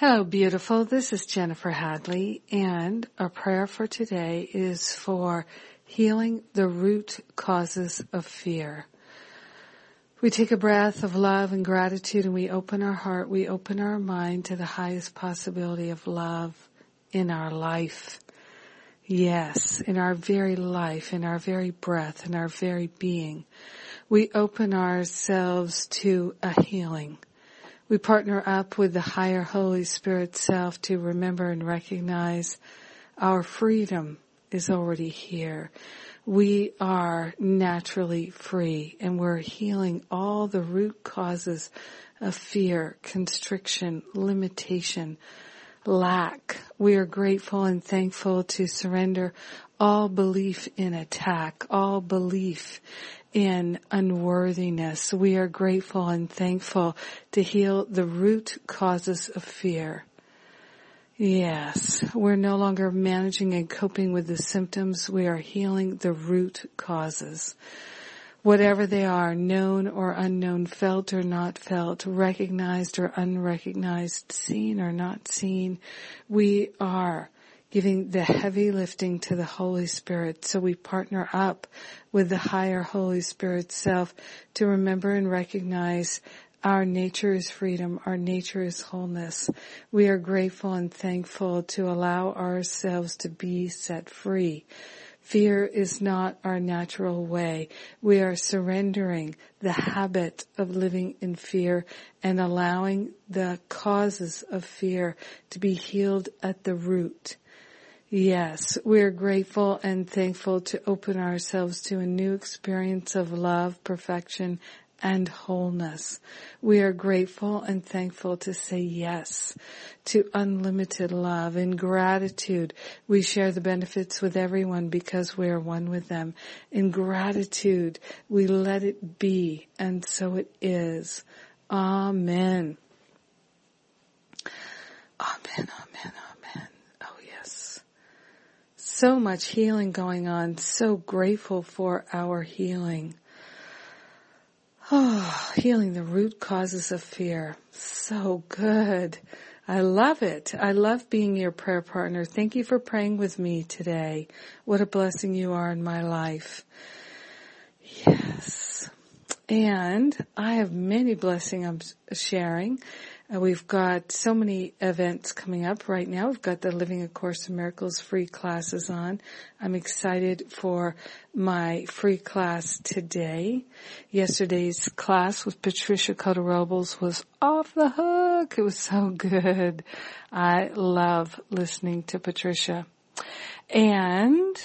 Hello, beautiful. This is Jennifer Hadley, and our prayer for today is for healing the root causes of fear. We take a breath of love and gratitude and we open our heart, we open our mind to the highest possibility of love in our life. Yes, in our very life, in our very breath, in our very being. We open ourselves to a healing. We partner up with the higher Holy Spirit self to remember and recognize our freedom is already here we are naturally free and we're healing all the root causes of fear, constriction, limitation, lack. We are grateful and thankful to surrender all belief in attack, all belief in unworthiness. We are grateful and thankful to heal the root causes of fear. Yes, we're no longer managing and coping with the symptoms. We are healing the root causes. Whatever they are, known or unknown, felt or not felt, recognized or unrecognized, seen or not seen, we are giving the heavy lifting to the Holy Spirit. So we partner up with the higher Holy Spirit self to remember and recognize our nature is freedom. Our nature is wholeness. We are grateful and thankful to allow ourselves to be set free. Fear is not our natural way. We are surrendering the habit of living in fear and allowing the causes of fear to be healed at the root. Yes, we are grateful and thankful to open ourselves to a new experience of love, perfection, and wholeness. We are grateful and thankful to say yes to unlimited love. In gratitude, we share the benefits with everyone because we are one with them. In gratitude, we let it be, and so it is. Amen. Amen, amen, amen. So much healing going on. So grateful for our healing. Oh, healing the root causes of fear. So good. I love it. I love being your prayer partner. Thank you for praying with me today. What a blessing you are in my life. Yes. And I have many blessings I'm sharing. Uh, we've got so many events coming up right now. We've got the Living A Course in Miracles free classes on. I'm excited for my free class today. Yesterday's class with Patricia Cota Robles was off the hook. It was so good. I love listening to Patricia. And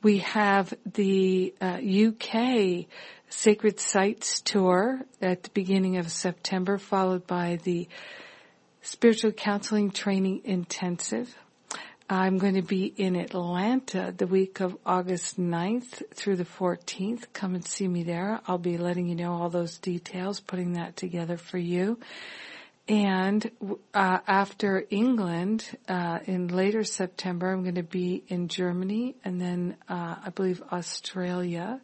we have the uh, UK Sacred Sites tour at the beginning of September, followed by the Spiritual Counseling Training Intensive. I'm going to be in Atlanta the week of August 9th through the 14th. Come and see me there. I'll be letting you know all those details, putting that together for you. And uh, after England, uh, in later September, I'm going to be in Germany and then uh, I believe Australia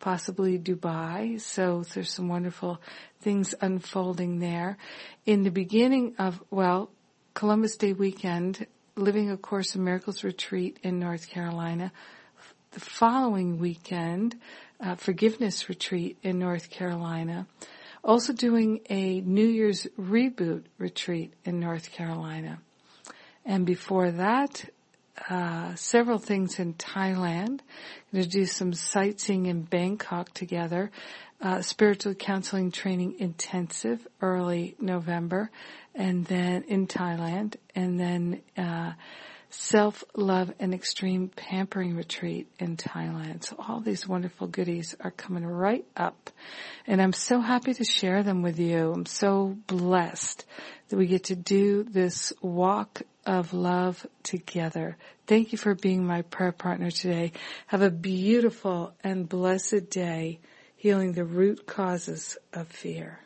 possibly Dubai. So there's some wonderful things unfolding there. In the beginning of, well, Columbus Day weekend, Living A Course in Miracles retreat in North Carolina. The following weekend, uh, Forgiveness retreat in North Carolina. Also doing a New Year's reboot retreat in North Carolina. And before that, uh, several things in Thailand. Going to do some sightseeing in Bangkok together. Uh, spiritual counseling training intensive early November, and then in Thailand, and then uh, self-love and extreme pampering retreat in Thailand. So all these wonderful goodies are coming right up and I'm so happy to share them with you. I'm so blessed that we get to do this walk of love together. Thank you for being my prayer partner today. Have a beautiful and blessed day healing the root causes of fear.